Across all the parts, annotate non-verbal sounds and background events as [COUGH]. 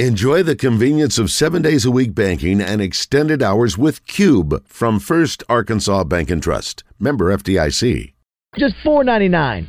Enjoy the convenience of seven days a week banking and extended hours with Cube from First Arkansas Bank and Trust. Member FDIC. Just four ninety nine.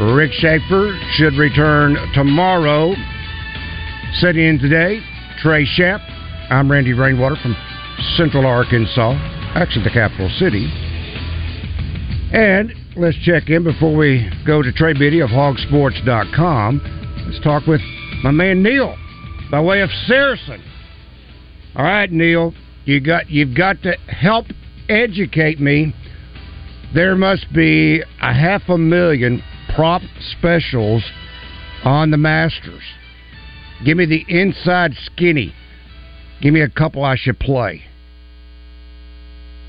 Rick Shaeffer should return tomorrow. Sitting in today, Trey Shep. I'm Randy Rainwater from Central Arkansas, actually the capital city. And let's check in before we go to Trey Biddy of hawgsports.com. Let's talk with my man Neil by way of Saracen. All right, Neil, you got you've got to help educate me. There must be a half a million prop specials on the Masters. Give me the inside skinny. Give me a couple I should play.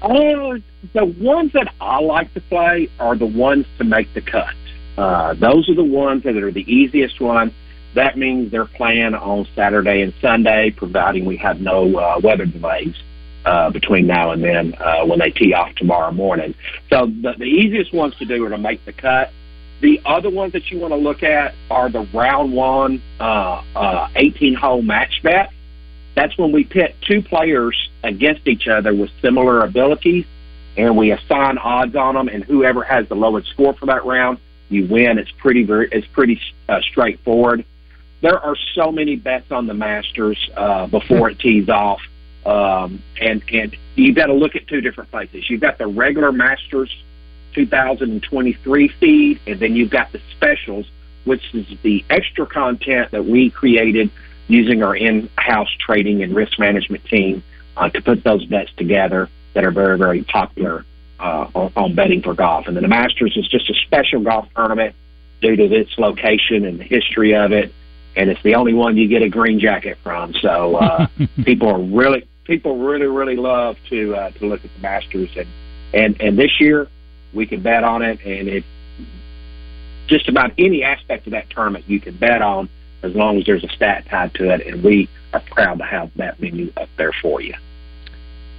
Uh, the ones that I like to play are the ones to make the cut. Uh, those are the ones that are the easiest ones. That means they're playing on Saturday and Sunday, providing we have no uh, weather delays uh, between now and then uh, when they tee off tomorrow morning. So the, the easiest ones to do are to make the cut. The other ones that you want to look at are the round one uh, uh, 18 hole match bet. That's when we pit two players against each other with similar abilities, and we assign odds on them. And whoever has the lowest score for that round, you win. It's pretty very, it's pretty uh, straightforward. There are so many bets on the Masters uh, before it tees off, um, and and you've got to look at two different places. You've got the regular Masters 2023 feed, and then you've got the specials, which is the extra content that we created using our in-house trading and risk management team uh, to put those bets together that are very, very popular uh, on, on betting for golf. And then the Masters is just a special golf tournament due to its location and the history of it, and it's the only one you get a green jacket from. So uh, [LAUGHS] people are really people really really love to uh, to look at the Masters and and and this year we can bet on it, and it just about any aspect of that tournament you can bet on as long as there's a stat tied to it, and we are proud to have that menu up there for you.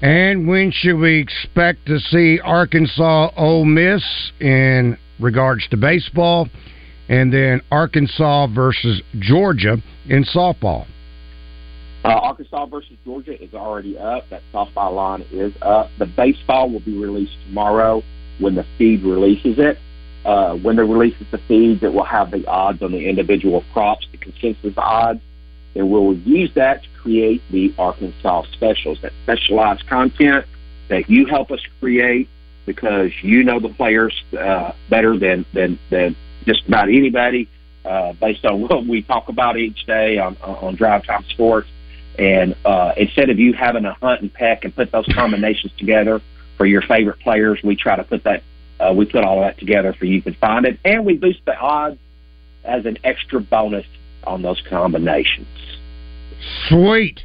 And when should we expect to see Arkansas Ole Miss in regards to baseball, and then Arkansas versus Georgia in softball? Uh, Arkansas versus Georgia is already up. That softball line is up. The baseball will be released tomorrow when the feed releases it. Uh, when it releases the feeds, it will have the odds on the individual props, the consensus odds, and we'll use that to create the Arkansas specials, that specialized content that you help us create because you know the players uh, better than, than, than just about anybody uh, based on [LAUGHS] what we talk about each day on, on Drive Time Sports. And uh, instead of you having to hunt and peck and put those combinations together for your favorite players, we try to put that uh, we put all that together for you can find it, and we boost the odds as an extra bonus on those combinations. Sweet.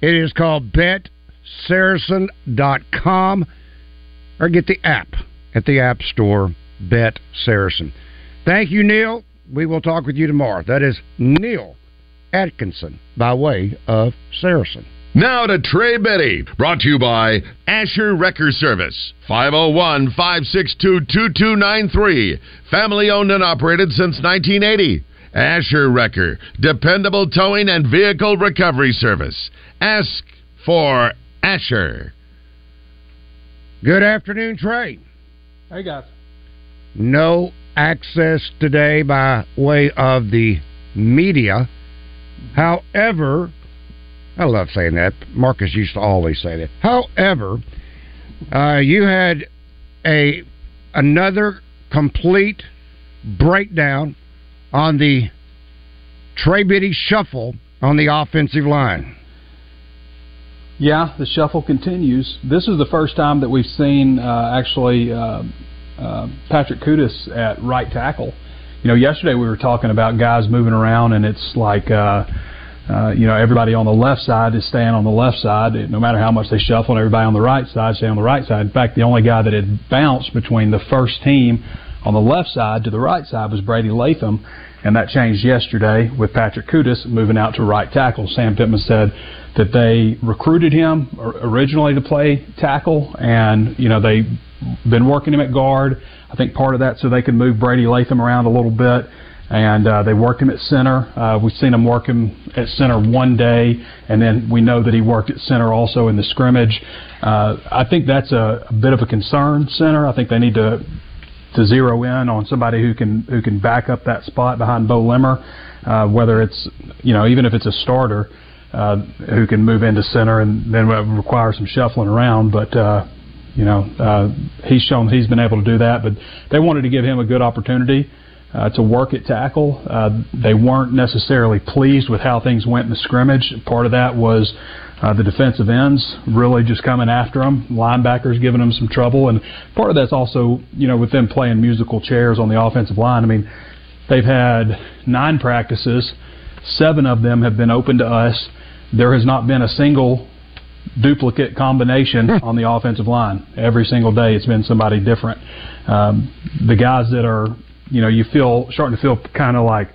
It is called BetSaracen.com or get the app at the App Store, Bet Saracen. Thank you, Neil. We will talk with you tomorrow. That is Neil Atkinson by way of Saracen. Now to Trey Biddy, brought to you by Asher Wrecker Service, 501 562 2293. Family owned and operated since 1980. Asher Wrecker, dependable towing and vehicle recovery service. Ask for Asher. Good afternoon, Trey. Hey, guys. No access today by way of the media. However, I love saying that. Marcus used to always say that. However, uh, you had a another complete breakdown on the Trey Biddy shuffle on the offensive line. Yeah, the shuffle continues. This is the first time that we've seen uh, actually uh, uh, Patrick Kutas at right tackle. You know, yesterday we were talking about guys moving around, and it's like. Uh, you know, everybody on the left side is staying on the left side, no matter how much they shuffle, and everybody on the right side stay on the right side. In fact, the only guy that had bounced between the first team on the left side to the right side was Brady Latham, and that changed yesterday with Patrick Kutas moving out to right tackle. Sam Pittman said that they recruited him originally to play tackle, and you know they've been working him at guard. I think part of that so they could move Brady Latham around a little bit, and uh, they worked him at center. Uh, we've seen him work him at center one day, and then we know that he worked at center also in the scrimmage. Uh, I think that's a, a bit of a concern. Center. I think they need to to zero in on somebody who can who can back up that spot behind Beaux Limmer, uh, whether it's you know even if it's a starter uh, who can move into center and then require some shuffling around, but. Uh, you know, uh, he's shown he's been able to do that, but they wanted to give him a good opportunity uh, to work at tackle. Uh, they weren't necessarily pleased with how things went in the scrimmage. Part of that was uh, the defensive ends really just coming after them, linebackers giving them some trouble, and part of that's also you know with them playing musical chairs on the offensive line. I mean, they've had nine practices, seven of them have been open to us. There has not been a single duplicate combination hmm. on the offensive line. Every single day, it's been somebody different. Um, the guys that are, you know, you feel starting to feel kind of like,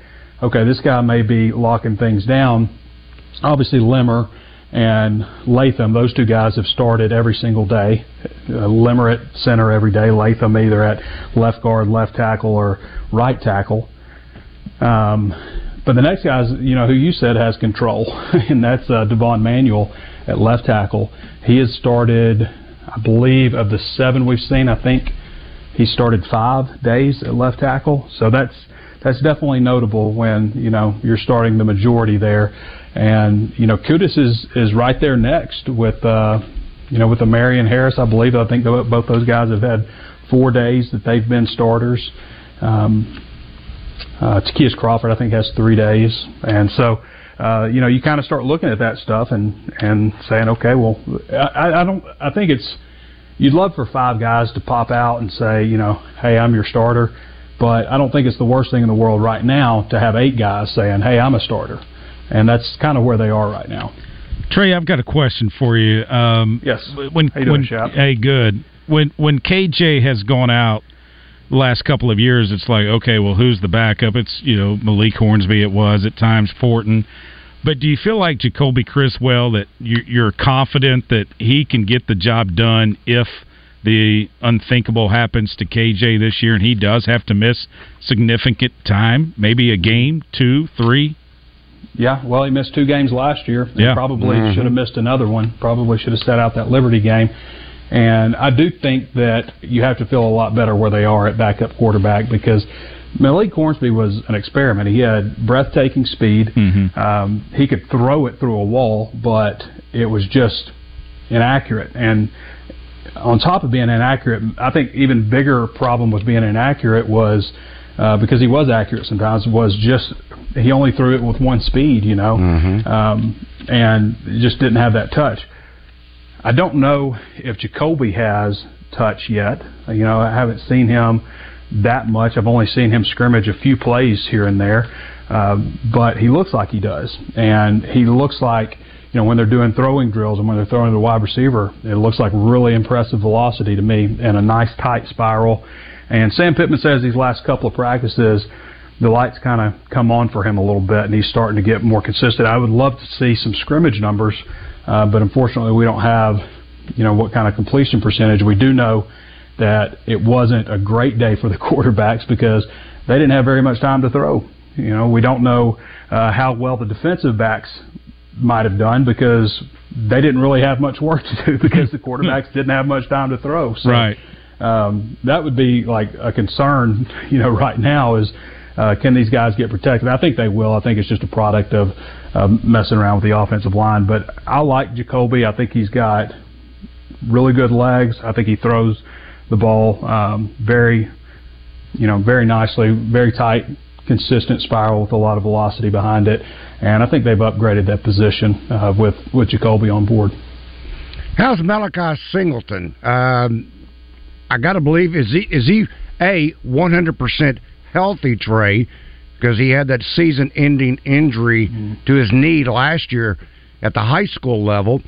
okay, this guy may be locking things down. Obviously, Limmer and Latham, those two guys have started every single day. Uh, Limmer at center every day, Latham either at left guard, left tackle, or right tackle. Um, but the next guy, you know, who you said has control, [LAUGHS] and that's uh, Devon Manuel at left tackle. He has started, I believe, of the seven we've seen, I think he started five days at left tackle. So that's that's definitely notable when you know you're starting the majority there. And you know, Kutas is is right there next with uh, you know with E'Marion Harris. I believe I think both those guys have had four days that they've been starters. Um, uh, Ty'Kieast Crawford, I think, has three days, and so. Uh, you know, you kind of start looking at that stuff and and saying, okay, well, I, I don't. I think it's you'd love for five guys to pop out and say, you know, hey, I'm your starter. But I don't think it's the worst thing in the world right now to have eight guys saying, hey, I'm a starter and that's kind of where they are right now. Trey, I've got a question for you. Um, yes. When, How you doing, when, Hey, good. When when KJ has gone out the last couple of years, it's like, okay, well, who's the backup? It's you know Malik Hornsby. It was at times Fortin. But do you feel like Jacoby Criswell that you're confident that he can get the job done if the unthinkable happens to KJ this year and he does have to miss significant time, maybe a game, two, three? Yeah, well, he missed two games last year. Yeah. Probably mm-hmm. should have missed another one. Probably should have set out that Liberty game. And I do think that you have to feel a lot better where they are at backup quarterback because Malik Hornsby was an experiment. He had breathtaking speed. Mm-hmm. Um, he could throw it through a wall, but it was just inaccurate. And on top of being inaccurate, I think even bigger problem with being inaccurate was uh, because he was accurate sometimes was just he only threw it with one speed, you know, mm-hmm. um, and just didn't have that touch. I don't know if Jacoby has touch yet. You know, I haven't seen him that much. I've only seen him scrimmage a few plays here and there, uh, but he looks like he does, and he looks like you know when they're doing throwing drills and when they're throwing to the wide receiver, it looks like really impressive velocity to me and a nice tight spiral. And Sam Pittman says these last couple of practices the lights kind of come on for him a little bit, and he's starting to get more consistent. I would love to see some scrimmage numbers, uh, but unfortunately, we don't have, you know, what kind of completion percentage. We do know that it wasn't a great day for the [LAUGHS] quarterbacks because they didn't have very much time to throw. You know, we don't know uh, how well the defensive backs might have done because they didn't really have much work to do [LAUGHS] because the quarterbacks didn't have much time to throw. So, right. Um, that would be like a concern, [LAUGHS] you know, right now is uh, can these guys get protected? I think they will. I think it's just a product of um, messing around with the offensive line. But I like Jacoby. I think he's got really good legs. I think he throws the ball um, very you know, very nicely, very tight, consistent spiral with a lot of velocity behind it. And I think they've upgraded that position uh, with with Jacoby on board. How's Malachi Singleton? Um, I got to believe is he is he a 100% healthy Trey because he had that season-ending injury mm-hmm. to his knee last year at the high school level.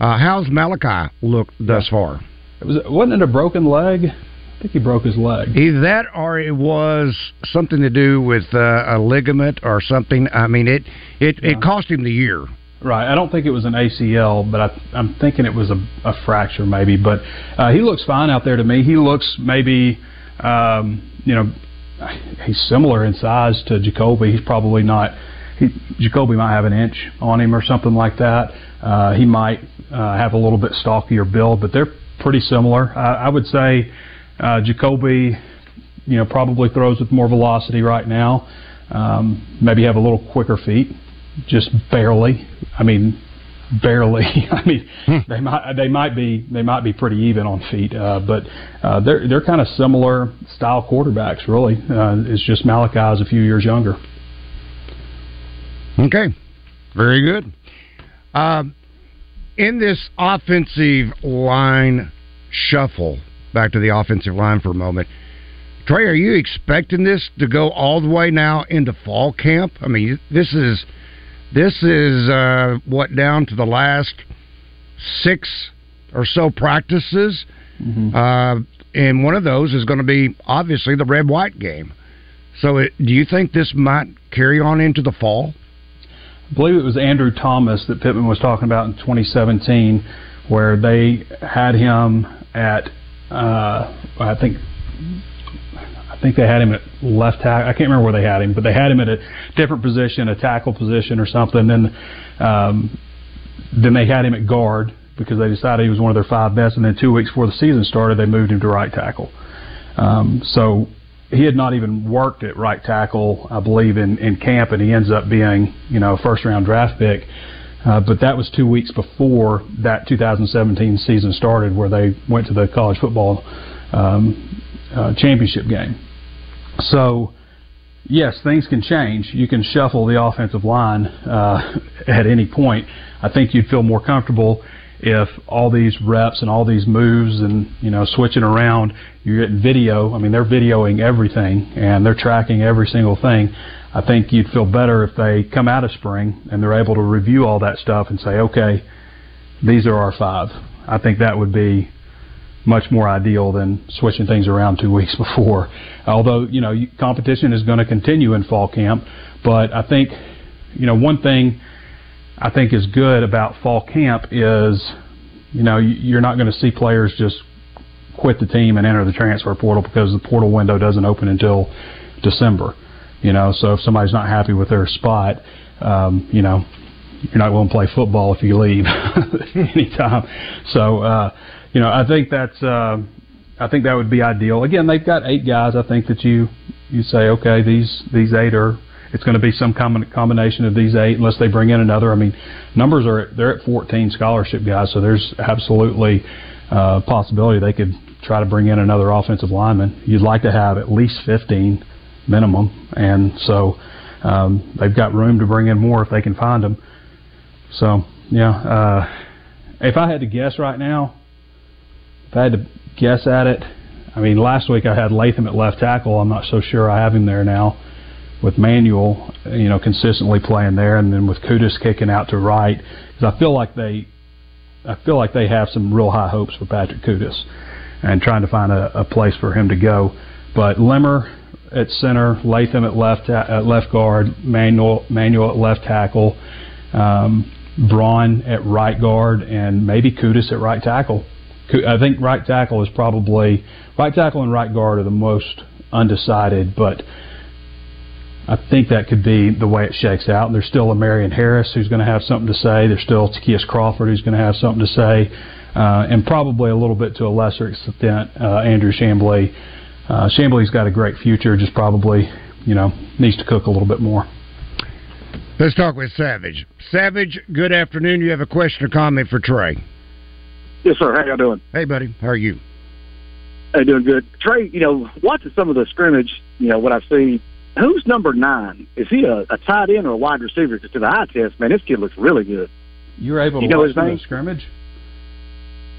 Uh, how's Malachi looked thus far? It was wasn't it a broken leg? I think he broke his leg. Either that, or it was something to do with uh, a ligament or something. I mean, it it, yeah. it cost him the year. Right. I don't think it was an ACL, but I, I'm thinking it was a, a fracture maybe. But uh, he looks fine out there to me. He looks maybe, um, you know, he's similar in size to Jacoby. He's probably not. He, Jacoby might have an inch on him or something like that. Uh, he might uh, have a little bit stockier build, but they're pretty similar. I, I would say uh, Jacoby, you know, probably throws with more velocity right now. Um, maybe have a little quicker feet just barely. I mean, barely. [LAUGHS] I mean, hmm. they might they might be they might be pretty even on feet, uh, but uh, they're they're kind of similar style quarterbacks. Really, uh, it's just Malachi is a few years younger. Okay, very good. Um, in this offensive line shuffle, back to the offensive line for a moment. Trey, are you expecting this to go all the way now into fall camp? I mean, this is this is uh, what down to the last six or so practices, mm-hmm. uh, and one of those is going to be obviously the red white game. So, it, do you think this might carry on into the fall? I believe it was Andrew Thomas that Pittman was talking about in 2017, where they had him at, uh, I think I think they had him at left tackle. I can't remember where they had him, but they had him at a different position, a tackle position or something. Then, um, then they had him at guard because they decided he was one of their five best. And then two weeks before the season started, they moved him to right tackle. Um, so he had not even worked at right tackle, I believe, in, in camp, and he ends up being, you know, a first round draft pick. Uh, but that was two weeks before that 2017 season started, where they went to the college football um, uh, championship game. So, yes, things can change. You can shuffle the offensive line uh, [LAUGHS] at any point. I think you'd feel more comfortable if all these reps and all these moves and you know switching around, you're getting video. I mean, they're videoing everything and they're tracking every single thing. I think you'd feel better if they come out of spring and they're able to review all that stuff and say, okay, these are our five. I think that would be much more ideal than switching things around two [LAUGHS] weeks before. Although you know competition is going to continue in fall camp, but I think you know one thing I think is good about fall camp is you know you're not going to see players just quit the team and enter the transfer portal because the portal window doesn't open until December. You know, so if somebody's not happy with their spot, um, you know, you're not going to play football if you leave [LAUGHS] anytime. So uh, you know, I think that's uh, I think that would be ideal. Again, they've got eight guys. I think that you you say, okay, these these eight are it's going to be some combination of these eight, unless they bring in another. I mean, numbers are they're at 14 scholarship guys, so there's absolutely uh, possibility they could try to bring in another offensive lineman. You'd like to have at least 15 minimum, and so um, they've got room to bring in more if they can find them. So yeah, uh, if I had to guess right now, if I had to guess at it, I mean, last week I had Latham at left tackle. I'm not so sure I have him there now. With Manuel, you know, consistently playing there, and then with Kutas kicking out to right, because I feel like they, I feel like they have some real high hopes for Patrick Kutas, and trying to find a, a place for him to go. But Limmer at center, Latham at left at left guard, Manuel Manuel at left tackle, um, Braun at right guard, and maybe Kutas at right tackle. I think right tackle is probably right tackle and right guard are the most undecided, but I think that could be the way it shakes out. There's still E'Marion Harris who's going to have something to say. There's still Ty'Kieast Crawford who's going to have something to say, uh, and probably a little bit to a lesser extent uh, Andrew Chamblee. Uh, Chamblee's got a great future, just probably you know needs to cook a little bit more. Let's talk with Savage. Savage, good afternoon. You have a question or comment for Trey? Yes, sir. How y'all doing? Hey, buddy. How are you? Hey, doing good. Trey, you know, watching some of the scrimmage, you know, what I've seen, who's number nine? Is he a, a tight end or a wide receiver? Because to the eye test, man, this kid looks really good. You were able to You know watch the scrimmage?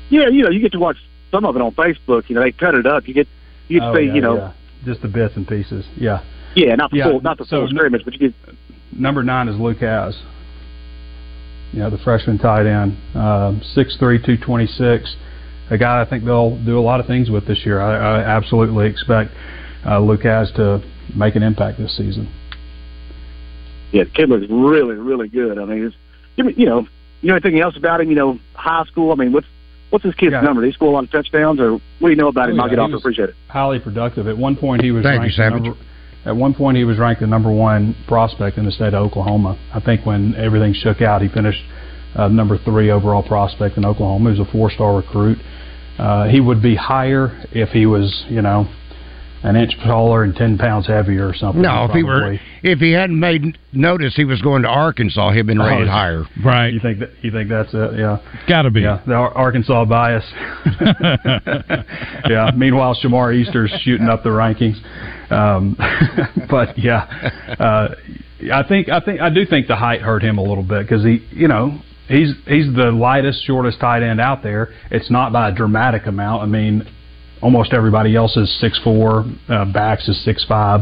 Yeah, you know, you get to watch some of it on Facebook. You know, they cut it up. You get you get to Oh, see, yeah, you know, yeah. just the bits and pieces. Yeah. yeah, not the Yeah, full, not the so full scrimmage, but you get Number nine is Luke Hasz. You know, the freshman tight end, um, six three, two twenty six. A guy I think they'll do a lot of things with this year. I, I absolutely expect uh, Luke Hasz to make an impact this season. Yeah, the kid looks really, really good. I mean, it's, give me, you know, you know anything else about him? You know, high school. I mean, what's what's his kid's Yeah. number? Did he score a lot of touchdowns, or what do you know about him? Oh, I'll get off. Appreciate it. Highly productive. At one point, he was Thank you, ranked the Savage. number, at one point he was ranked the number one prospect in the state of Oklahoma. I think when everything shook out, he finished uh, number three overall prospect in Oklahoma. He was a four-star recruit. Uh, he would be higher if he was, you know, an inch taller and ten pounds heavier or something. No, if he were, if he hadn't made notice he was going to Arkansas, he'd been rated Oh, higher. Right. You think that? You think that's it? Yeah. Got to be. Yeah, the Ar- Arkansas bias. [LAUGHS] [LAUGHS] yeah. Meanwhile, Shamar Easter's shooting up the rankings. Um, [LAUGHS] but yeah, uh, I think I think I do think the height hurt him a little bit because he, you know, he's he's the lightest, shortest tight end out there. It's not by a dramatic amount. I mean, almost everybody else is six four. Uh, Bax is six five.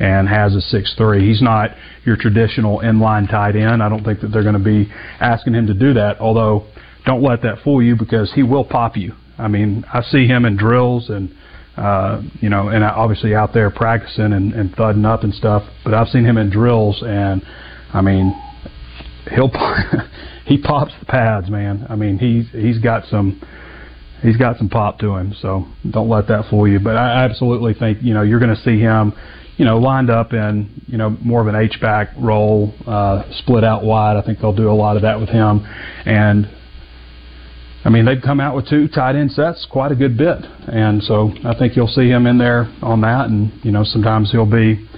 And has a six three. He's not your traditional inline tight end. I don't think that they're going to be asking him to do that. Although, don't let that fool you because he will pop you. I mean, I see him in drills and uh, you know, and obviously out there practicing and, and thudding up and stuff. But I've seen him in drills, and I mean, he'll [LAUGHS] he pops the pads, man. I mean, he's he's got some he's got some pop to him. So don't let that fool you. But I absolutely think you know you're going to see him. You know, lined up in you know more of an H back role, uh, split out wide. I think they'll do a lot of that with him, and I mean, they've come out with two tight end sets quite a good bit. And so I think you'll see him in there on that. And, you know, sometimes he'll be,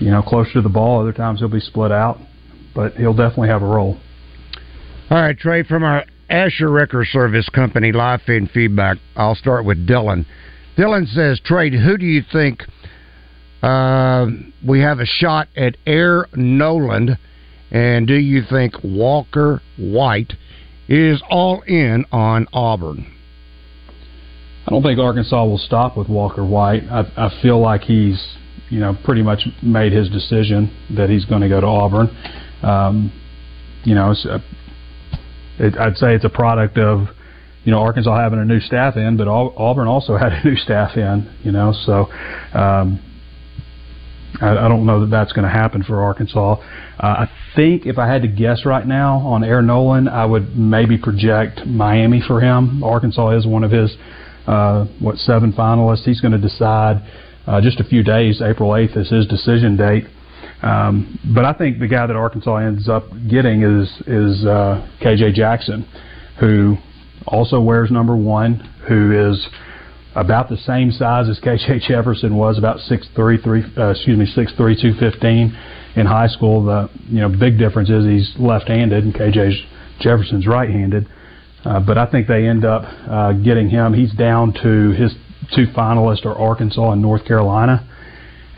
you know, closer to the ball. Other times he'll be split out. But he'll definitely have a role. All right, Trey, from our Asher Wrecker Service Company live feed feedback, I'll start with Dylan. Dylan says, Trey, who do you think uh, we have a shot at Air Noland? And do you think Walker White is all in on Auburn? I don't think Arkansas will stop with Walker White. I, I feel like he's, you know, pretty much made his decision that he's going to go to Auburn. Um, you know, it's it, I'd say it's a product of, you know, Arkansas having a new staff in, but Au- Auburn also [LAUGHS] had a new staff in. You know, so um, I, I don't know that that's going to happen for Arkansas. Uh, I think if I had to guess right now on Air Noland, I would maybe project Miami for him. Arkansas is one of his uh, what seven finalists. He's going to decide uh, just a few days. April eighth is his decision date. Um, but I think the guy that Arkansas ends up getting is is uh, KJ Jackson, who also wears number one, who is about the same size as KJ Jefferson was, about six three three. Uh, excuse me, six three two fifteen in high school. The you know big difference is he's left-handed, and KJ Jefferson's right-handed. Uh, but I think they end up uh, getting him. He's down to his two finalists are Arkansas and North Carolina,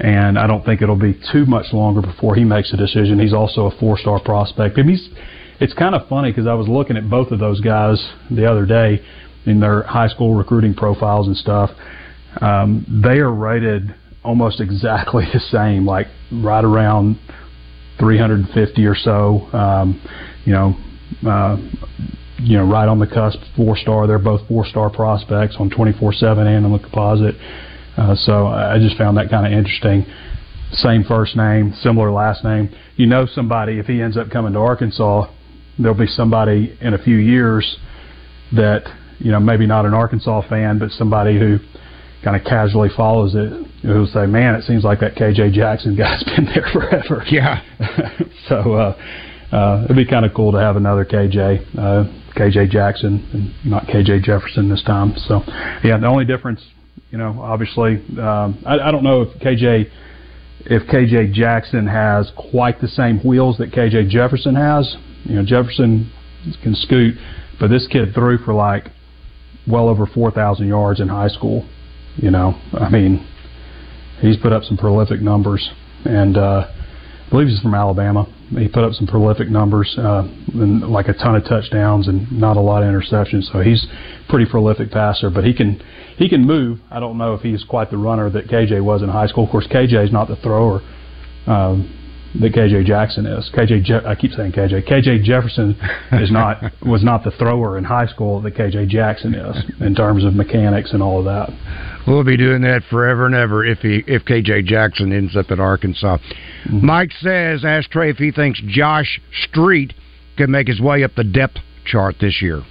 and I don't think it'll be too much longer before he makes a decision. He's also a four-star prospect. And he's it's kind of funny because I was looking at both of those guys the other day in their high school recruiting profiles and stuff. Um, they are rated almost [LAUGHS] exactly the same, like right around 350 or so. Um, you know, uh, you know, right on the cusp, four star. They're both four star prospects on 24/7 and on the composite. Uh, so I just found that kind of interesting. Same first name, similar last name. You know, somebody if he ends up coming to Arkansas, there'll be somebody in a few years that you know maybe not an Arkansas fan, but somebody who kind of casually follows it who'll say, "Man, it seems like that KJ Jackson guy's [LAUGHS] been there forever." Yeah. [LAUGHS] so uh, uh, it'd be kind of cool to have another KJ, uh, KJ Jackson, and not KJ Jefferson this time. So yeah, the only difference, you know, obviously, um, I, I don't know if KJ. If KJ Jackson has quite the same wheels that KJ Jefferson has, you know Jefferson can scoot, but this kid threw for like well over 4,000 yards in high school. You know, I mean, he's put up some prolific numbers, and uh, I believe he's from Alabama. He put up some prolific numbers, uh, and like a ton of touchdowns and not a lot of interceptions. So he's pretty prolific passer, but he can he can move. I don't know if he's quite the runner that KJ was in high school. Of course, KJ is not the thrower. Um, that KJ Jackson is. KJ, Je- I keep saying KJ. KJ Jefferson [LAUGHS] is not was not the thrower in high school that KJ Jackson is in terms of mechanics and all of that. We'll be doing that forever and ever if he if KJ Jackson ends up at Arkansas. Mm-hmm. Mike says, ask Trey if he thinks Josh Street can make his way up the depth chart this year.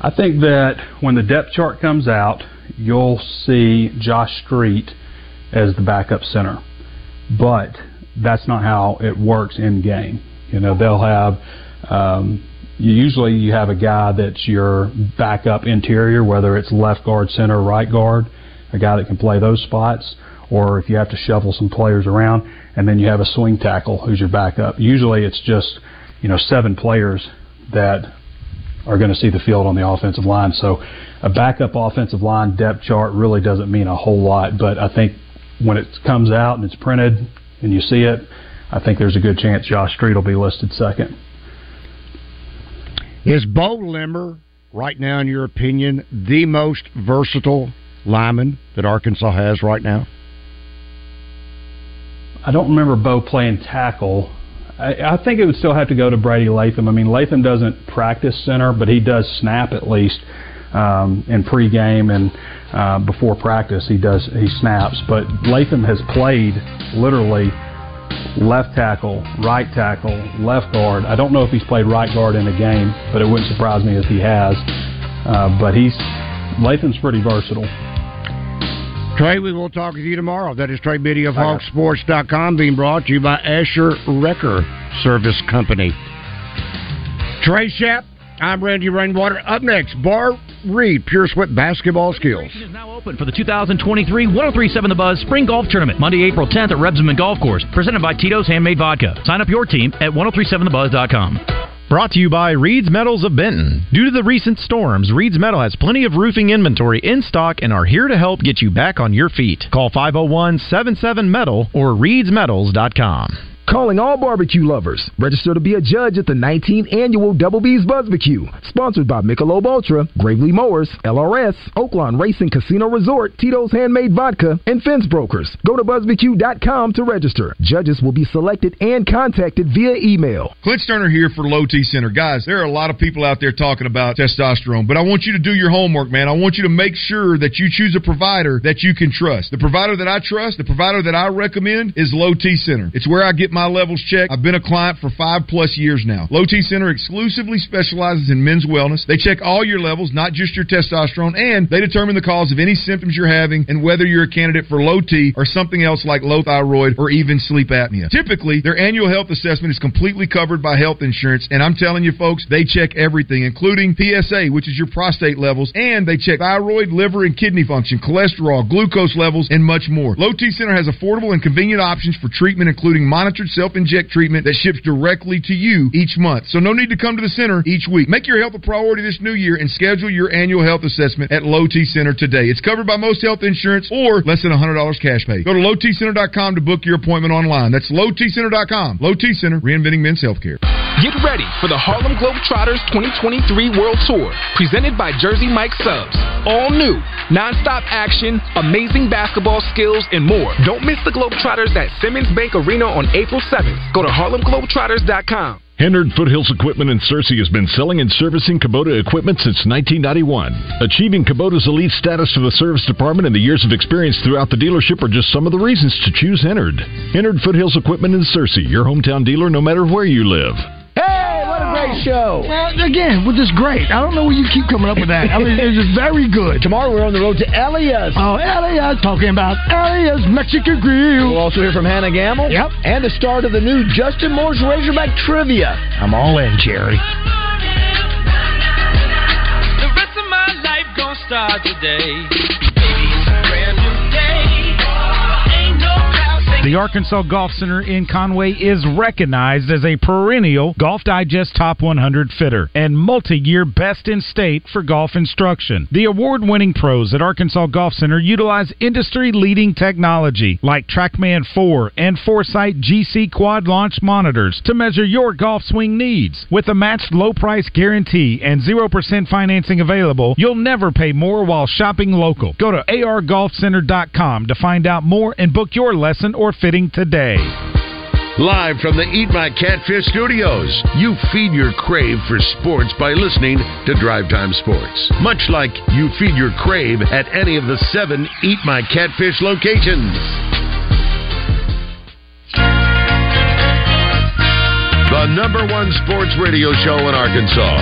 I think that when the depth chart comes out, you'll see Josh Street as the backup center. But that's not how it works in game. You know, they'll have um, usually you have a guy that's your backup interior, whether it's left guard, center, right guard, a guy that can play those spots, or if you have to shuffle some players around, and then you have a swing tackle who's your backup. Usually it's just you know seven players that are going to see the field on the offensive line. So a backup offensive line depth chart really doesn't mean a whole lot, but I think when it comes out and it's printed and you see it, I think there's a good chance Josh Street will be listed second. Is Beaux Limmer, right now, in your opinion, the most versatile lineman that Arkansas has right now? I don't remember Beaux playing tackle. I, I think it would still have to go to Brady Latham. I mean, Latham doesn't practice center, but he does snap at least um, in pregame and uh, before practice. He does he snaps, but Latham has played literally left tackle, right tackle, left guard. I don't know if he's played right guard in a game, but it wouldn't surprise me if he has. Uh, but he's Latham's pretty versatile. Trey, we will talk with you tomorrow. That is Trey Biddy of HawgSports.com being brought to you by Asher Wrecker Service Company. Trey Shapp, I'm Randy Rainwater. Up next, Bart Reed, Pure Sweat Basketball Skills. is now open for the 2023 1037 The Buzz Spring Golf Tournament, Monday, April 10th at Rebsamen Golf Course, presented by Tito's Handmade Vodka. Sign up your team at 1037thebuzz.com. Brought to you by Reed's Metals of Benton. Due to the recent storms, Reed's Metal has plenty of roofing inventory in stock and are here to help get you back on your feet. Call 501 77 Metal or Reed'sMetals.com. Calling all barbecue lovers. Register to be a judge at the 19th annual Double B's Buzzbecue. Sponsored by Michelob Ultra, Gravely Mowers, LRS, Oaklawn Racing Casino Resort, Tito's Handmade Vodka, and Fence Brokers. Go to buzzbecue.com to register. Judges will be selected and contacted via email. Clint Stoerner here for Low T Center. Guys, there are a lot of people out there talking about testosterone, but I want you to do your homework, man. I want you to make sure that you choose a provider that you can trust. The provider that I trust, the provider that I recommend is Low T Center. It's where I get my levels checked. I've been a client for five plus years now. Low T Center exclusively specializes in men's wellness. They check all your levels, not just your testosterone, and they determine the cause of any symptoms you're having and whether you're a candidate for low T or something else like low thyroid or even sleep apnea. Typically, their annual health assessment is completely covered by health insurance, and I'm telling you, folks, they check everything, including PSA, which is your prostate levels, and they check thyroid, liver, and kidney function, cholesterol, glucose levels, and much more. Low T Center has affordable and convenient options for treatment, including monitored self inject treatment that ships directly to you each month. So no need to come to the center each week. Make your health a priority this new year and schedule your annual health assessment at Low T Center today. It's covered by most health insurance or less than $100 cash pay. Go to lowtcenter.com to book your appointment online. That's lowtcenter.com. Low T Center, reinventing men's healthcare. Get ready for the Harlem Globetrotters 2023 World Tour, presented by Jersey Mike Subs. All new, non-stop action, amazing basketball skills, and more. Don't miss the Globetrotters at Simmons Bank Arena on April 7th. Go to harlemglobetrotters.com. Hennard Foothills Equipment in Searcy has been selling and servicing Kubota equipment since 1991. Achieving Kubota's elite status for the service department and the years of experience throughout the dealership are just some of the reasons to choose Hennard. Hennard Foothills Equipment in Searcy, your hometown dealer no matter where you live. Hey, what a great show. Well, again, we're just great. I don't know where you keep coming up with that. I mean, it's just very good. Tomorrow we're on the road to Elias. Oh, Elias, talking about Elias Mexican Grill. We'll also hear from Hannah Gamble. Yep. And the start of the new Justin Moore's Razorback Trivia. I'm all in, Jerry. The rest of my life gonna start today. The Arkansas Golf Center in Conway is recognized as a perennial Golf Digest Top 100 fitter and multi-year best in state for golf instruction. The award-winning pros at Arkansas Golf Center utilize industry-leading technology like TrackMan 4 and Foresight GC Quad Launch monitors to measure your golf swing needs. With a matched low price guarantee and 0% financing available, you'll never pay more while shopping local. Go to argolfcenter.com to find out more and book your lesson or fitting today. Live from the Eat My Catfish studios, you feed your crave for sports by listening to Drive Time Sports. Much like you feed your crave at any of the seven Eat My Catfish locations. The number one sports radio show in Arkansas.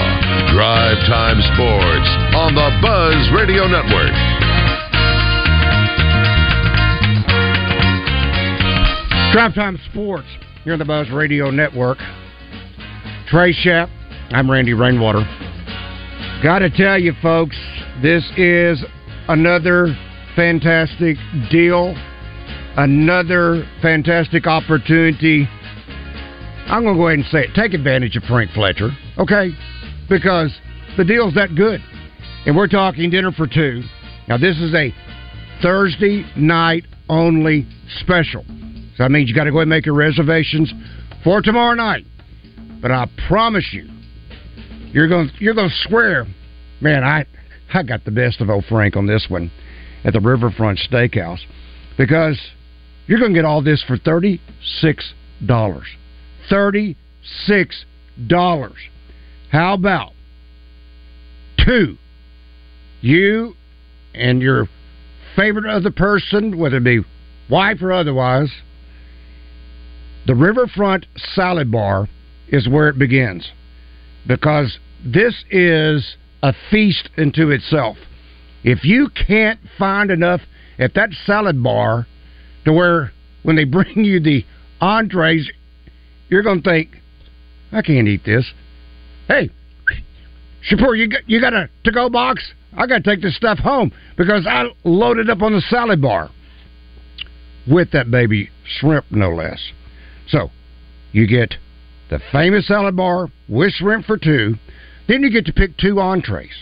Drive Time Sports on the Buzz Radio Network. Drive Time Sports here on the Buzz Radio Network. Trey Shapp, I'm Randy Rainwater. Got to tell you, folks, this is another fantastic deal, another fantastic opportunity. I'm going to go ahead and say it. Take advantage of Frank Fletcher, okay? Because the deal's that good. And we're talking dinner for two. Now, this is a Thursday night only special. So that means you got to go and make your reservations for tomorrow night. But I promise you, you're going you're going to swear, man. I I got the best of old Frank on this one at the Riverfront Steakhouse because you're going to get all this for thirty six dollars. Thirty six dollars. How about two? You and your favorite other person, whether it be wife or otherwise, the Riverfront Salad Bar is where it begins because this is a feast into itself. If you can't find enough at that salad bar to where when they [LAUGHS] bring you the entrees, you're going to think, I can't eat this. Hey, Shapur, you got, you got a to go box? I got to take this stuff home because I loaded up on the salad bar with that baby shrimp, no less. So you get the famous salad bar with shrimp for two. Then you get to pick two entrees.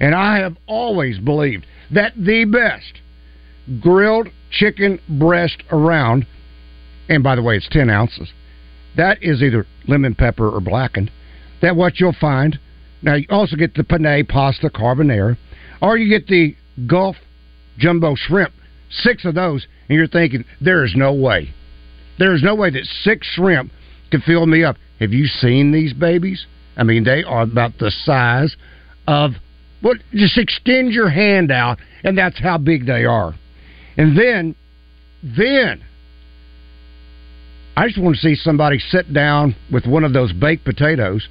And I have always believed that the best grilled chicken breast around, and by the way, it's 10 ounces, that is either lemon pepper or blackened. That what you'll find. Now, you also get the penne pasta carbonara, or you get the Gulf jumbo shrimp, six of those, and you're thinking, there is no way there is no way that six shrimp can fill me up. Have you seen these babies? I mean, they are about the size of what? Just extend your hand out, and that's how big they are. And then, then I just want to see somebody sit down with one of those baked potatoes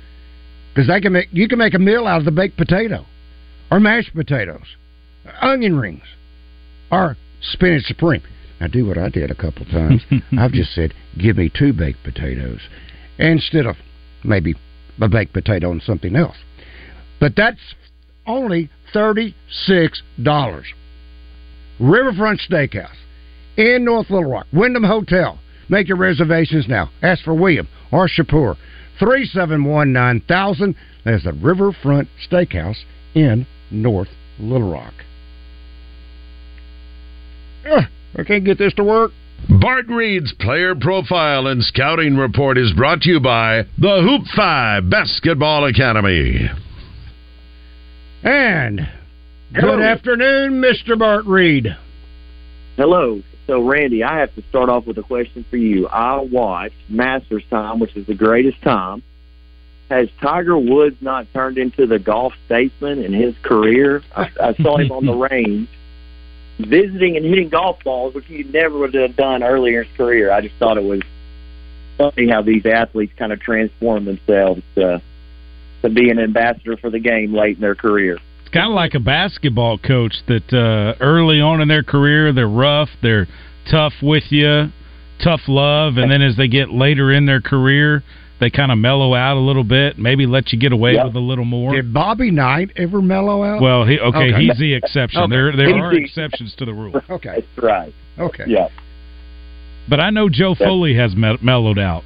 because they can make you can make a meal out of the baked potato, or mashed potatoes, onion rings, or spinach supreme. Now, do what I did a couple times. [LAUGHS] I've just said, give me two baked potatoes instead of maybe a baked potato and something else. But that's only $36. Riverfront Steakhouse in North Little Rock, Wyndham Hotel. Make your reservations now. Ask for William or Shapur. 371 9000. There's the Riverfront Steakhouse in North Little Rock. Ugh. I can't get this to work. Bart Reed's player profile and scouting report is brought to you by the Hoop 5 Basketball Academy. And good afternoon, Mr. Bart Reed. Hello. So, Randy, I have to start off with a question for you. I watched Masters Time, which is the greatest time. Has Tiger Woods not turned into the golf statesman in his career? I, I saw him on the [LAUGHS] range visiting and hitting golf balls, which he never would have done earlier in his career. I just thought it was funny how these athletes kind of transform themselves to, to be an ambassador for the game late in their career. It's kind of like a basketball coach that uh, early on in their career they're rough, they're tough with you, tough love, and then as they get later in their career, they kind of mellow out a little bit, maybe let you get away yep. with a little more. Did Bobby Knight ever mellow out? Well, he, okay, okay, he's the exception. Okay. There there are exceptions to the rule. [LAUGHS] Okay, that's right. Okay, yeah. But I know Joe Foley has me- mellowed out.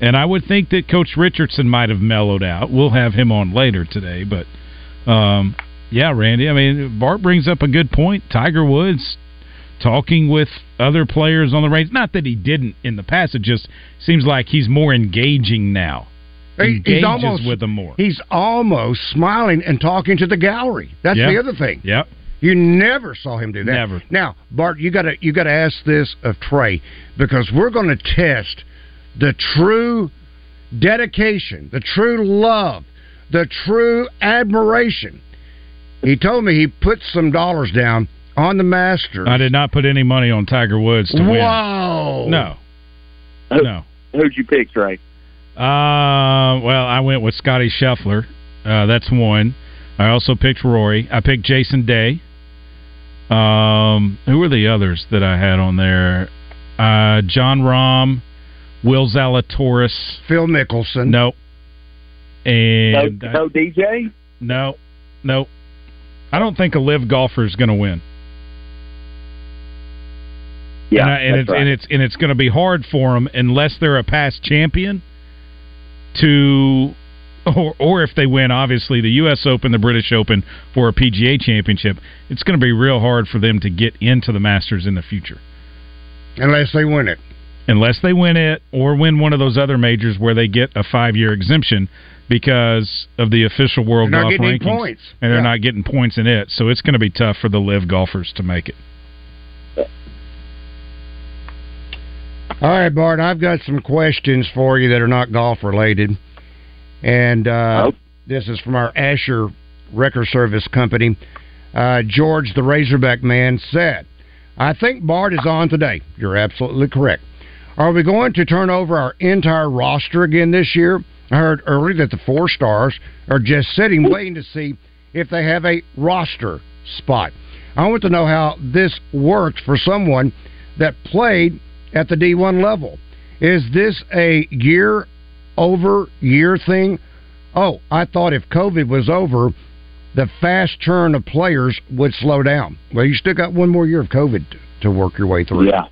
And I would think that Coach Richardson might have mellowed out. We'll have him on later today. But, um, yeah, Randy, I mean, Bart brings up a good point. Tiger Woods talking with other players on the range. Not that he didn't in the past, it just seems like he's more engaging now. He- Engages he's almost with them more. He's almost smiling and talking to the gallery. That's Yeah. the other thing. Yep. You never saw him do that. Never. Now, Bart, you got to you got to ask this of Trey because we're going to test the true dedication, the true love, the true admiration. He told me he put some dollars down on the Masters. I did not put any money on Tiger Woods to win. Whoa! No. Who- No. Who'd you pick, Trey? Uh, well, I went with Scottie Scheffler. Uh, that's one. I also picked Rory. I picked Jason Day. Um, who were the others that I had on there? Uh, Jon Rahm, Will Zalatoris, Phil Mickelson. Nope. And no, no DJ. no, no. I don't think a live golfer is going to win. Yeah, and, I, and it's right. and it's and it's going to be hard for them unless they're a past champion to or or if they win obviously the US Open, the British Open for a PGA championship, it's going to be real hard for them to get into the Masters in the future. Unless they win it. Unless they win it or win one of those other majors where they get a 5-year exemption because of the official world They're not golf getting rankings points. and they're Yeah. not getting points in it. So it's going to be tough for the live golfers to make it. All right, Bart, I've got some questions for you that are not golf related. And uh, this is from our Asher Wrecker Service Company. Uh, George, the Razorback man, said, I think Bart is on today. You're absolutely correct. Are we going to turn over our entire roster again this year? I heard earlier that the four stars are just sitting waiting to see if they have a roster spot. I want to know how this worked for someone that played at the D1 level. Is this a year over year thing? Oh, I thought if COVID was over, the fast turn of players would slow down. Well, you still got one more year of COVID to- work your way through. Yeah.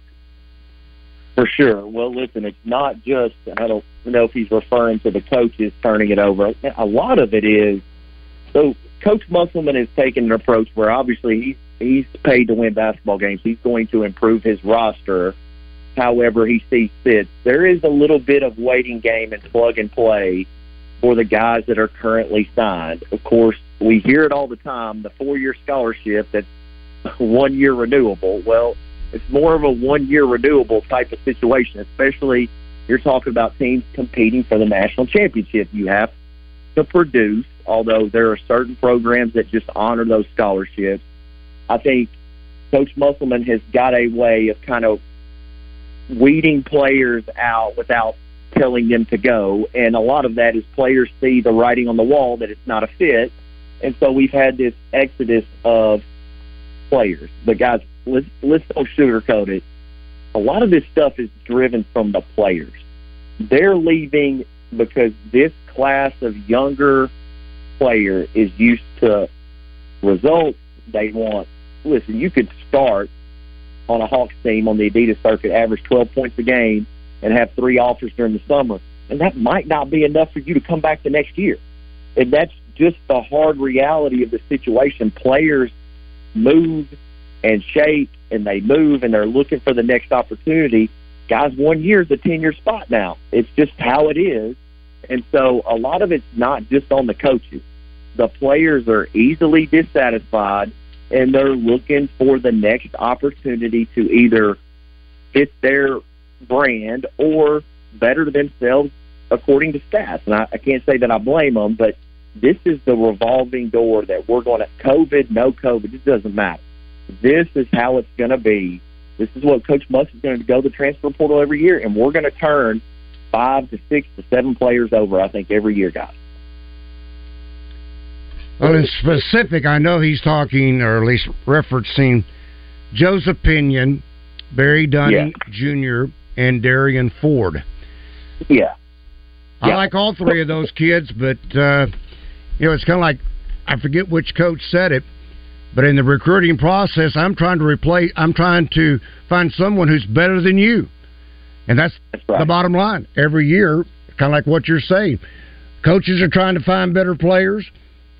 For sure. Well, listen, it's not just, I don't know if he's referring to the coaches turning it over. A lot of it is, so Coach Musselman has taken an approach where obviously he's, he's paid to win basketball games. He's going to improve his roster however he sees fit. There is a little bit of waiting game and plug and play for the guys that are currently signed. Of course, we hear it all the time the four year scholarship that's one year renewable. Well, it's more of a one year renewable type of situation, especially you're talking about teams competing for the national championship. You have to produce, although there are certain programs that just honor those scholarships. I think Coach Musselman has got a way of kind of weeding players out without telling them to go. And a lot of that is players see the writing on the wall that it's not a fit. And so we've had this exodus of players. But guys, let's let's don't sugarcoat it. A lot of this stuff is driven from the players. They're leaving because this class of younger player is used to results. They want listen, you could start on a Hawks team on the Adidas circuit, average 12 points a game, and have three offers during the summer, and that might not be enough for you to come back the next year. And that's just the hard reality of the situation. Players move and shake, and they move, and they're looking for the next opportunity. Guys, one year is a 10 year spot now. It's just how it is. And so a lot of it's not just on the coaches. The players are easily dissatisfied and they're looking for the next opportunity to either fit their brand or better themselves according to stats. And I, I can't say that I blame them, but this is the revolving door that we're going to COVID, no COVID, it doesn't matter. This is how it's going to be. This is what Coach Muss is going to go to the transfer portal every year, and we're going to turn five to six to seven players over, I think, every year, guys. Well, in specific, I know he's talking, or at least referencing, Joseph Pinion, Barry Dunning Jr., and Derrian Ford. Yeah. I like all three of those kids, but uh, you know, it's kind of like I forget which coach said it, But in the recruiting process, I'm trying to replace. I'm trying to find someone who's better than you, and that's, the bottom line. Every year, kind of like what you're saying, coaches are trying to find better players.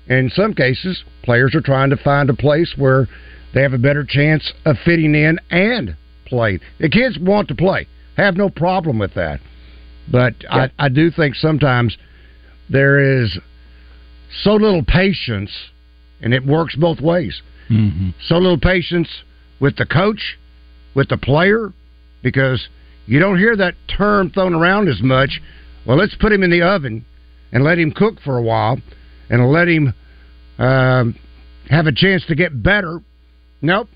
In some cases, players are trying to find a place where they have a better chance of fitting in and playing. The kids want to play, have no problem with that. But I, I do think sometimes there is so little patience, and it works both ways. Mm-hmm. So little patience with the coach, with the player, because you don't hear that term thrown around as much. Well, let's put him in the oven and let him cook for a while, and let him um, have a chance to get better. Nope,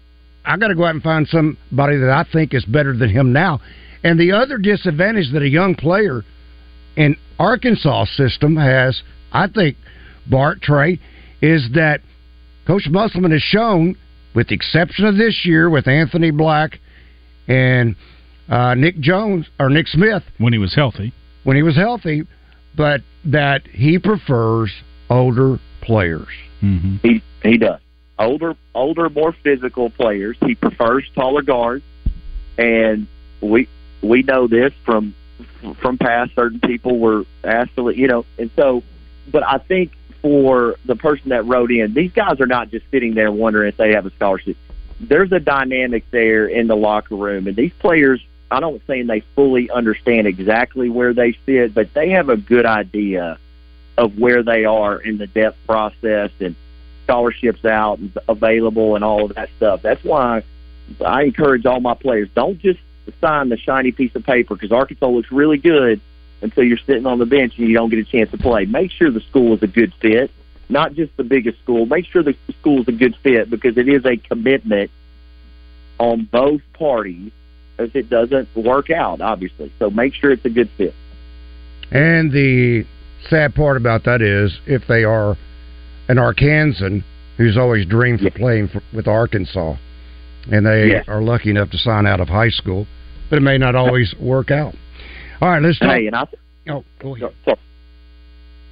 I got to go out and find somebody that I think is better than him now. And the other disadvantage that a young player in Arkansas system has, I think, Bart Trey, is that Coach Musselman has shown, with the exception of this year with Anthony Black and uh, Nick Jones or Nick Smith when he was healthy, when he was healthy, but that he prefers older players. Mm-hmm. He he does older, older, more physical players. He prefers taller guards, and we we know this from from past. Certain people were asked to, you know, and so. But I think for the person that wrote in, these guys are not just sitting there wondering if they have a scholarship. There's a dynamic there in the locker room, and these players. I don't saying they fully understand exactly where they fit, but they have a good idea of where they are in the depth process and scholarships out and available and all of that stuff. That's why I encourage all my players don't just sign the shiny piece of paper because Arkansas looks really good until you're sitting on the bench and you don't get a chance to play. Make sure the school is a good fit, not just the biggest school. Make sure the school is a good fit because it is a commitment on both parties if it doesn't work out, obviously. So make sure it's a good fit. And the sad part about that is if they are an Arkansan who's always dreamed for playing for, with Arkansas, and they Yeah. are lucky enough to sign out of high school, but it may not always work out. All right, let's talk. Hey, and I, oh, go ahead. Sorry.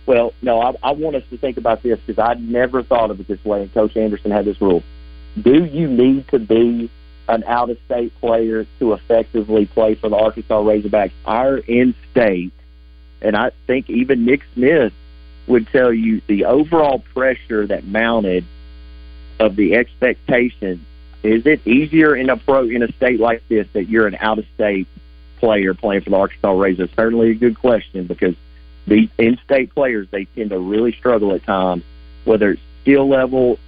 Well, no, I, I want us to think about this because I never thought of it this way, and Coach Anderson had this rule. Do you need to be an out of state player to effectively play for the Arkansas Razorbacks? Our in state, and I think even Nick Smith would tell you the overall pressure that mounted of the expectation. Is it easier in a pro in a state like this that you're an out of state player playing for the Arkansas Rays? Certainly a good question because the in-state players they tend to really struggle at times, whether it's skill level,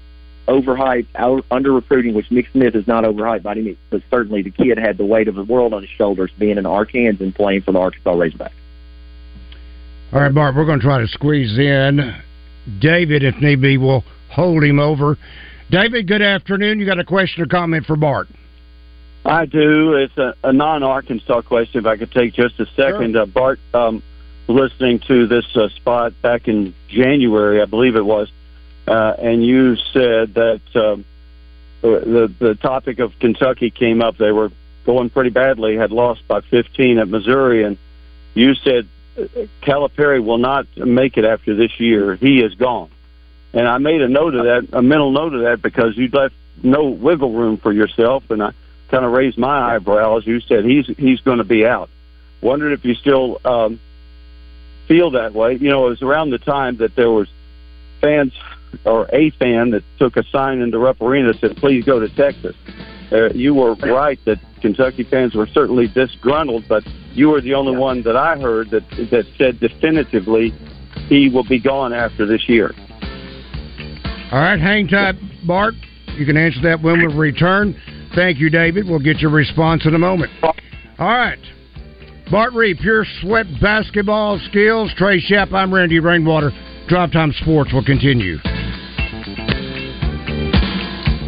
overhyped, out, under recruiting, which Nick Smith is not overhyped by any means, but certainly the kid had the weight of the world on his shoulders being an Arkansan playing for the Arkansas Razorbacks. All right, Bart, we're going to try to squeeze in David if need be. We'll hold him over. David, good afternoon. You got a question or comment for Bart? I do. It's a, a non-Arkansas question. If I could take just a second, uh, Bart, um, listening to this uh, spot back in January, I believe it was, uh, and you said that um, the the topic of Kentucky came up. They were going pretty badly, had lost by 15 at Missouri, and you said Calipari will not make it after this year. He is gone. And I made a note of that, a mental note of that, because you left no wiggle room for yourself, and I kind of raised my eyebrows. You said he's he's going to be out. Wondered if you still um, feel that way. You know, it was around the time that there was fans or a fan that took a sign into Rupp Arena that said, "Please go to Texas." Uh, you were right that Kentucky fans were certainly disgruntled, but you were the only one that I heard that that said definitively he will be gone after this year. All right, hang tight, Bart. You can answer that when we return. Thank you, David. We'll get your response in a moment. All right. Bart Reed, Pure Sweat Basketball Skills. Trey Shapp, I'm Randy Rainwater. Drive Time Sports will continue.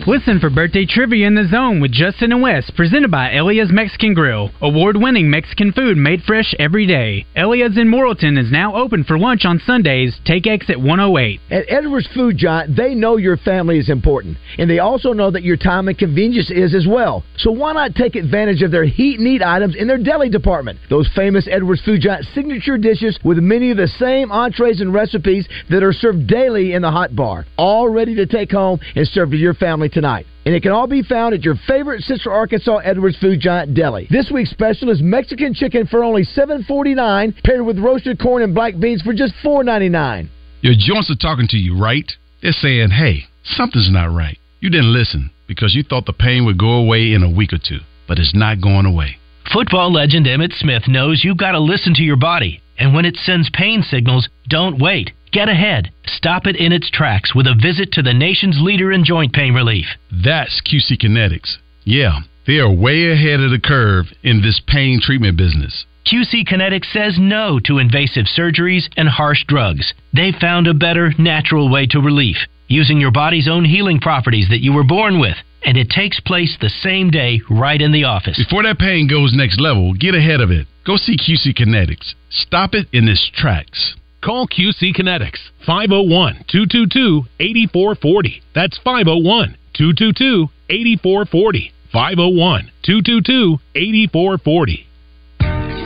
Listen for birthday trivia in the zone with Justin and Wes, presented by Elia's Mexican Grill. Award winning Mexican food made fresh every day. Elia's in Morrilton is now open for lunch on Sundays. Take exit 108. At Edwards Food Giant, they know your family is important, and they also know that your time and convenience is as well. So why not take advantage of their heat and eat items in their deli department? Those famous Edwards Food Giant signature dishes with many of the same entrees and recipes that are served daily in the hot bar, all ready to take home and serve to your family tonight. And it can all be found at your favorite Central Arkansas Edwards Food Giant Deli. This week's special is Mexican chicken for only $7.49, paired with roasted corn and black beans for just $4.99. Your joints are talking to you, right? They're saying, hey, something's not right. You didn't listen because you thought the pain would go away in a week or two, but it's not going away. Football legend Emmitt Smith knows you've got to listen to your body, and when it sends pain signals, don't wait. Get ahead. Stop it in its tracks with a visit to the nation's leader in joint pain relief. That's QC Kinetics. Yeah, they are way ahead of the curve in this pain treatment business. QC Kinetics says no to invasive surgeries and harsh drugs. They found a better, natural way to relief, using your body's own healing properties that you were born with. And it takes place the same day right in the office. Before that pain goes next level, get ahead of it. Go see QC Kinetics. Stop it in its tracks. Call QC Kinetics 501 222 8440. That's 501 222 8440. 501 222 8440.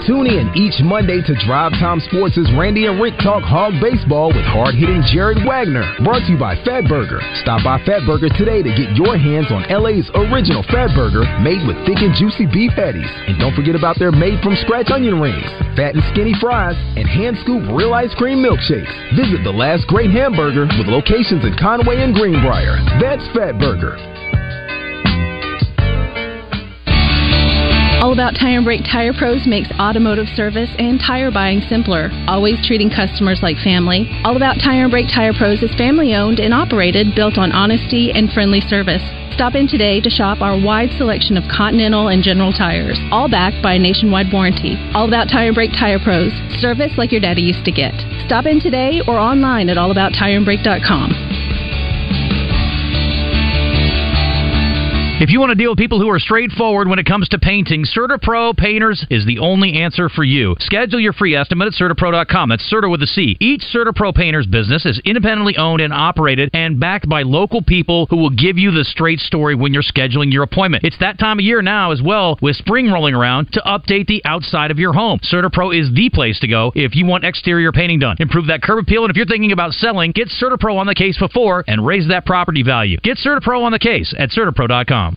Tune in each Monday to Drive Time Sports' Randy and Rick talk hog baseball with hard-hitting Jared Wagner. Brought to you by Fat Burger. Stop by Fat Burger today to get your hands on LA's original Fat Burger made with thick and juicy beef patties. And don't forget about their made-from-scratch onion rings, fat and skinny fries, and hand scoop real ice cream milkshakes. Visit the last great hamburger with locations in Conway and Greenbrier. That's Fat All About Tire and Brake Tire Pros makes automotive service and tire buying simpler, always treating customers like family. All About Tire and Brake Tire Pros is family owned and operated, built on honesty and friendly service. Stop in today to shop our wide selection of Continental and General tires, all backed by a nationwide warranty. All About Tire and Brake Tire Pros, service like your daddy used to get. Stop in today or online at allabouttireandbrake.com. If you want to deal with people who are straightforward when it comes to painting, CertaPro Painters is the only answer for you. Schedule your free estimate at CertaPro.com. That's Certa with a C. Each CertaPro Painters business is independently owned and operated and backed by local people who will give you the straight story when you're scheduling your appointment. It's that time of year now as well, with spring rolling around, to update the outside of your home. CertaPro is the place to go if you want exterior painting done. Improve that curb appeal, and if you're thinking about selling, get CertaPro on the case before and raise that property value. Get CertaPro on the case at CertaPro.com.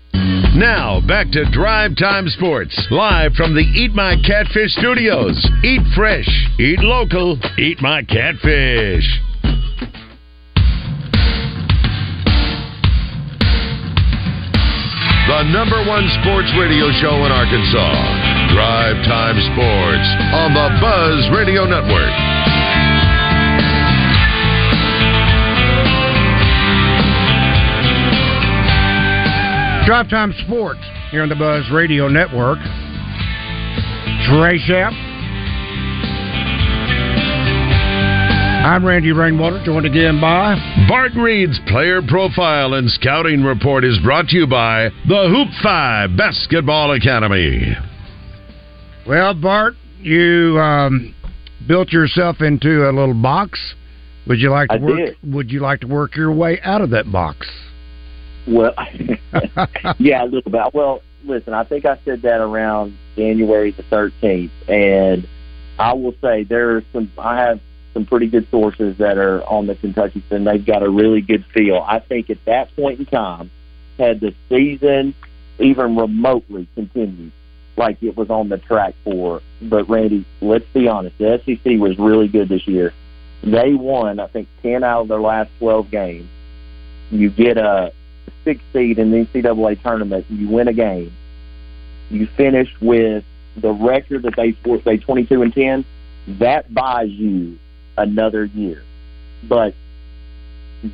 Now, back to Drive Time Sports, live from the Eat My Catfish studios. Eat fresh, eat local, eat my catfish. The number one sports radio show in Arkansas. Drive Time Sports on the Buzz Radio Network. Drive Time Sports here on the Buzz Radio Network. Trey Shapp. I'm Randy Rainwater, joined again by Bart Reed's player profile and scouting report is brought to you by the Hoop 5 Basketball Academy. Well, Bart, you um, built yourself into a little box. Would you like to I work? did. Would you like to work your way out of that box? Well, [LAUGHS] yeah, a little bit. Well, listen, I think I said that around January the 13th, and I will say there are some. I have some pretty good sources that are on the Kentucky, and they've got a really good feel. I think at that point in time, had the season even remotely continued like it was on the track for. But Randy, let's be honest, the SEC was really good this year. They won, I think, ten out of their last twelve games. You get a six seed in the NCAA tournament, you win a game. You finish with the record that they say twenty two and ten. That buys you another year, but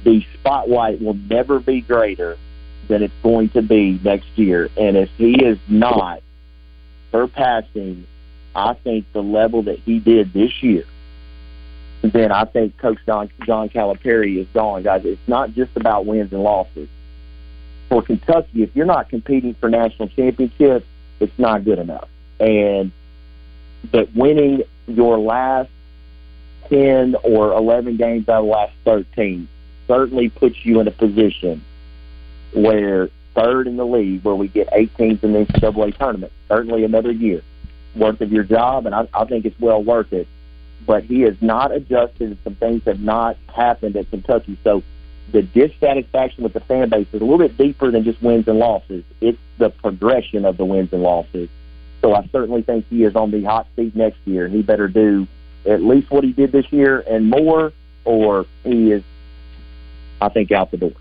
the spotlight will never be greater than it's going to be next year. And if he is not surpassing, I think the level that he did this year, then I think Coach John, John Calipari is gone, guys. It's not just about wins and losses. For Kentucky, if you're not competing for national championships, it's not good enough. And but winning your last ten or eleven games out of the last thirteen certainly puts you in a position where third in the league, where we get eight teams in the NCAA tournament, certainly another year worth of your job, and I, I think it's well worth it. But he has not adjusted, and some things have not happened at Kentucky. So the dissatisfaction with the fan base is a little bit deeper than just wins and losses. It's the progression of the wins and losses. So I certainly think he is on the hot seat next year. He better do at least what he did this year and more, or he is, I think, out the door.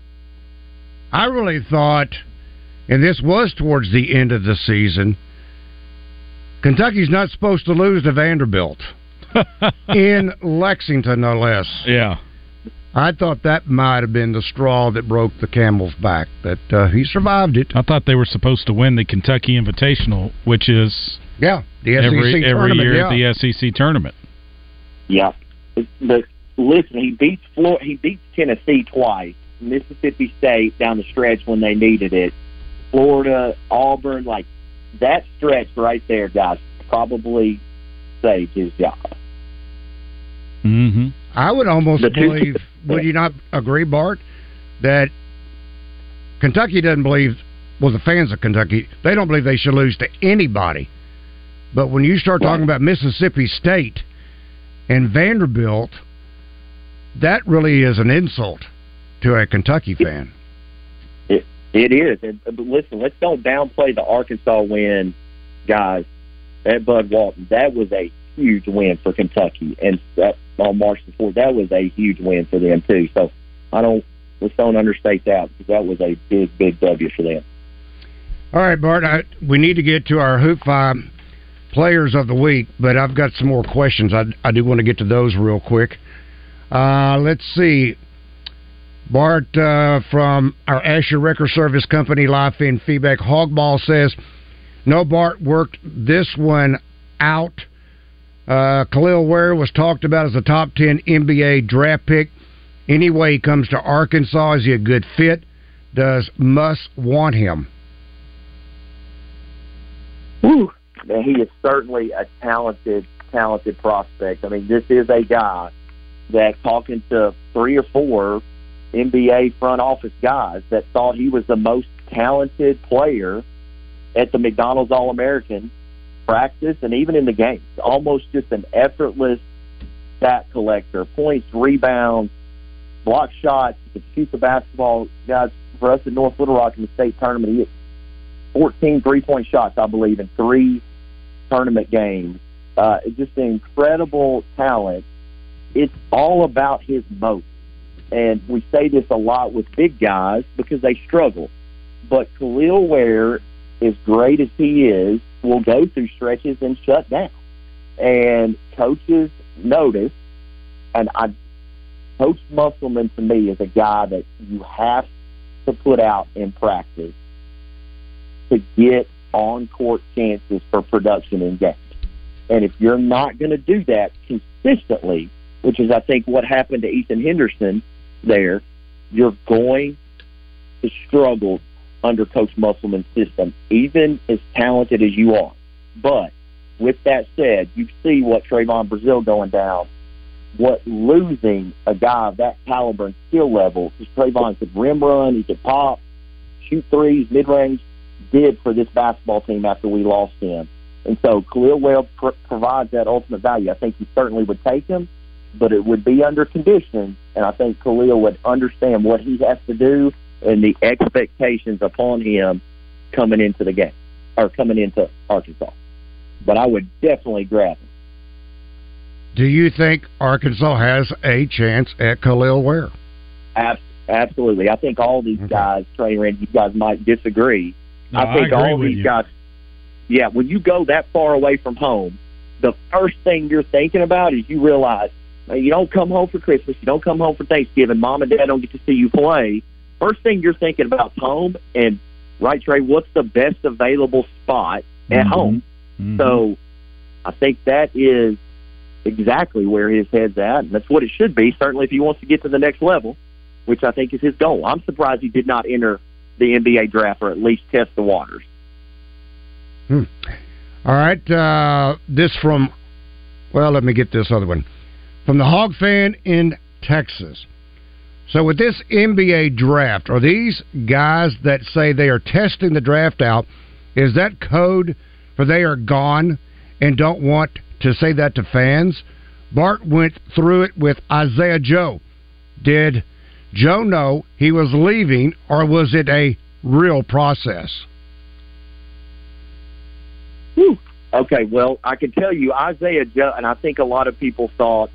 I really thought, and this was towards the end of the season, Kentucky's not supposed to lose to Vanderbilt [LAUGHS] in Lexington, no less. Yeah. I thought that might have been the straw that broke the camel's back, but uh, he survived it. I thought they were supposed to win the Kentucky Invitational, which is yeah the SEC every every tournament, year yeah. at the SEC tournament. Yeah, but listen, he beats Florida, he beats Tennessee twice, Mississippi State down the stretch when they needed it, Florida, Auburn, like that stretch right there, guys, probably saved his job. Mm-hmm. I would almost The two- believe. Would you not agree, Bart, that Kentucky doesn't believe? Well, the fans of Kentucky they don't believe they should lose to anybody. But when you start talking about Mississippi State and Vanderbilt, that really is an insult to a Kentucky fan. It it is. And uh, but listen, let's don't downplay the Arkansas win, guys. At Bud Walton, that was a huge win for Kentucky, and that, on March the fourth, that was a huge win for them too. So I don't let's don't understate that because that was a big, big W for them. All right, Bart. I, we need to get to our Hoop Five players of the week, but I've got some more questions. I, I do want to get to those real quick. Uh, let's see. Bart uh, from our Asher Wrecker Service Company, live in feedback. Hogball says, "No, Bart worked this one out." Uh, Kel'el Ware was talked about as a top ten NBA draft pick. Anyway, he comes to Arkansas. Is he a good fit? Does Muss want him? Whew. Man, he is certainly a talented, talented prospect. I mean, this is a guy that talking to three or four NBA front office guys that thought he was the most talented player at the McDonald's All American practice and even in the games. Almost just an effortless stat collector, points, rebounds, block shots, he could shoot the basketball. Guys, for us at North Little Rock in the state tournament, he hit 14 three point shots, I believe, in three tournament games. Uh, just an incredible talent. It's all about his motor. And we say this a lot with big guys because they struggle. But Kel'el Ware, as great as he is, will go through stretches and shut down. And coaches notice, and I, Coach Musselman to me is a guy that you have to put out in practice to get on court chances for production in games. And if you're not going to do that consistently, which is I think what happened to Ethan Henderson there, you're going to struggle under Coach Musselman's system, even as talented as you are. But with that said, you see what Trevon Brazile going down, what losing a guy of that caliber and skill level, because Trevon could rim run, he could pop, shoot threes, mid range, did for this basketball team after we lost him. And so Kel'el Webb pr- provides that ultimate value. I think he certainly would take him, but it would be under conditions. And I think Kel'el would understand what he has to do and the expectations upon him coming into the game or coming into Arkansas. But I would definitely grab him. Do you think Arkansas has a chance at Kel'el Ware? Absolutely. I think all these guys, Trey and Randy, you guys might disagree. No, I think I agree all with these you. guys. Yeah, when you go that far away from home, the first thing you're thinking about is you realize you don't come home for Christmas, you don't come home for Thanksgiving, mom and dad don't get to see you play. First thing you're thinking about is home, and right, Trey, what's the best available spot at Mhm. home? So I think that is exactly where his head's at, and that's what it should be. Certainly, if he wants to get to the next level, which I think is his goal. I'm surprised he did not enter the NBA draft or at least test the waters. Hmm. All right. Uh, this from, well, let me get this other one. From the Hog fan in Texas. So, with this NBA draft, are these guys that say they are testing the draft out, is that code for they are gone and don't want to say that to fans? Bart went through it with Isaiah Joe. Did Joe know he was leaving, or was it a real process? Whew. Okay, well, I can tell you Isaiah Joe, and I think a lot of people thought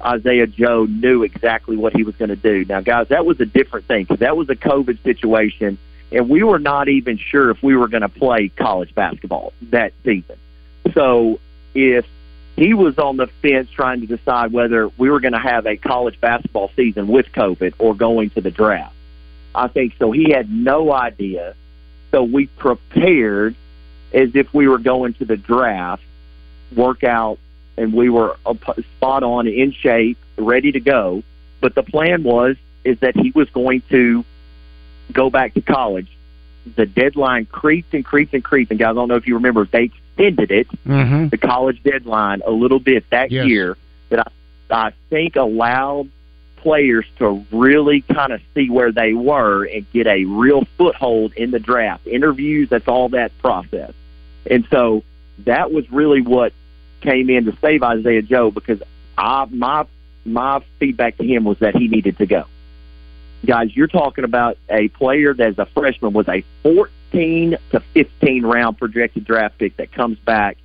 Isaiah Joe knew exactly what he was going to do. Now, guys, that was a different thing because that was a COVID situation, and we were not even sure if we were going to play college basketball that season. So, if he was on the fence trying to decide whether we were going to have a college basketball season with COVID or going to the draft, I think so. He had no idea. So we prepared as if we were going to the draft, workout, and we were spot on, in shape, ready to go. But the plan was is that he was going to go back to college. The deadline creeped and creeped and creeped. And guys, I don't know if you remember, they extended it, mm-hmm. the college deadline, a little bit that yes. year. That I, I think allowed players to really kind of see where they were and get a real foothold in the draft. Interviews, that's all that process. And so that was really what came in to save Isaiah Joe because I my my feedback to him was that he needed to go. Guys, you're talking about a player that as a freshman was a 14 to 15 round projected draft pick that comes back,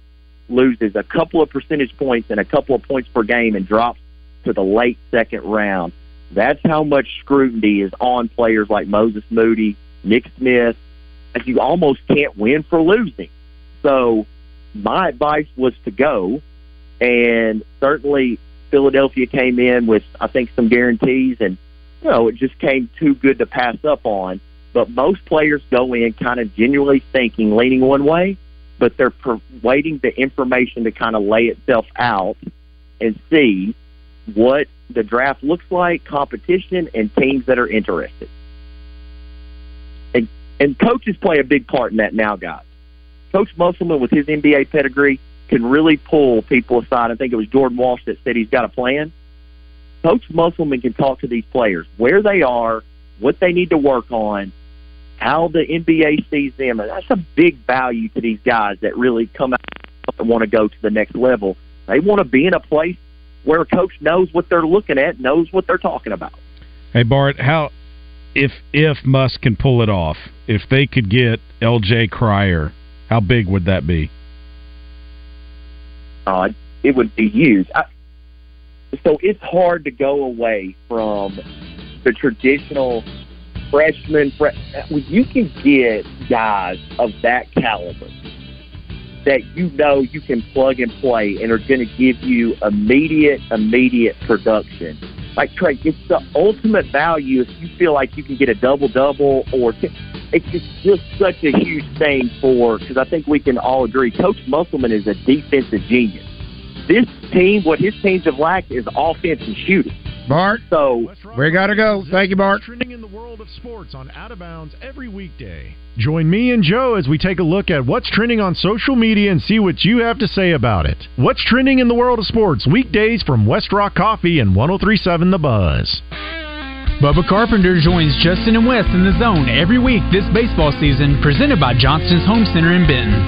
loses a couple of percentage points and a couple of points per game and drops to the late second round. That's how much scrutiny is on players like Moses Moody, Nick Smith, as you almost can't win for losing. So my advice was to go, and certainly Philadelphia came in with I think some guarantees, and you know it just came too good to pass up on. But most players go in kind of genuinely thinking, leaning one way, but they're per- waiting the information to kind of lay itself out and see what the draft looks like, competition, and teams that are interested. And, and coaches play a big part in that now, guys. Coach Musselman, with his NBA pedigree, can really pull people aside. I think it was Jordan Walsh that said he's got a plan. Coach Musselman can talk to these players where they are, what they need to work on, how the NBA sees them, and that's a big value to these guys that really come out and want to go to the next level. They want to be in a place where a coach knows what they're looking at, knows what they're talking about. Hey Bart, how if if Muss can pull it off, if they could get L.J. Cryer, how big would that be? Uh, it would be huge. I, so it's hard to go away from the traditional freshman. Fre- you can get guys of that caliber that you know you can plug and play and are going to give you immediate, immediate production. Like Trey, it's the ultimate value if you feel like you can get a double double or it's just, just such a huge thing for because I think we can all agree Coach Musselman is a defensive genius. This team, what his teams have lacked is offense and shooting. Bart, so we got to go. Thank you, Bart. Trending in the world of sports on Out of Bounds every weekday. Join me and Joe as we take a look at what's trending on social media and see what you have to say about it. What's trending in the world of sports weekdays from West Rock Coffee and 1037 The Buzz. Bubba Carpenter joins Justin and Wes in the zone every week this baseball season, presented by Johnston's Home Center in Benton.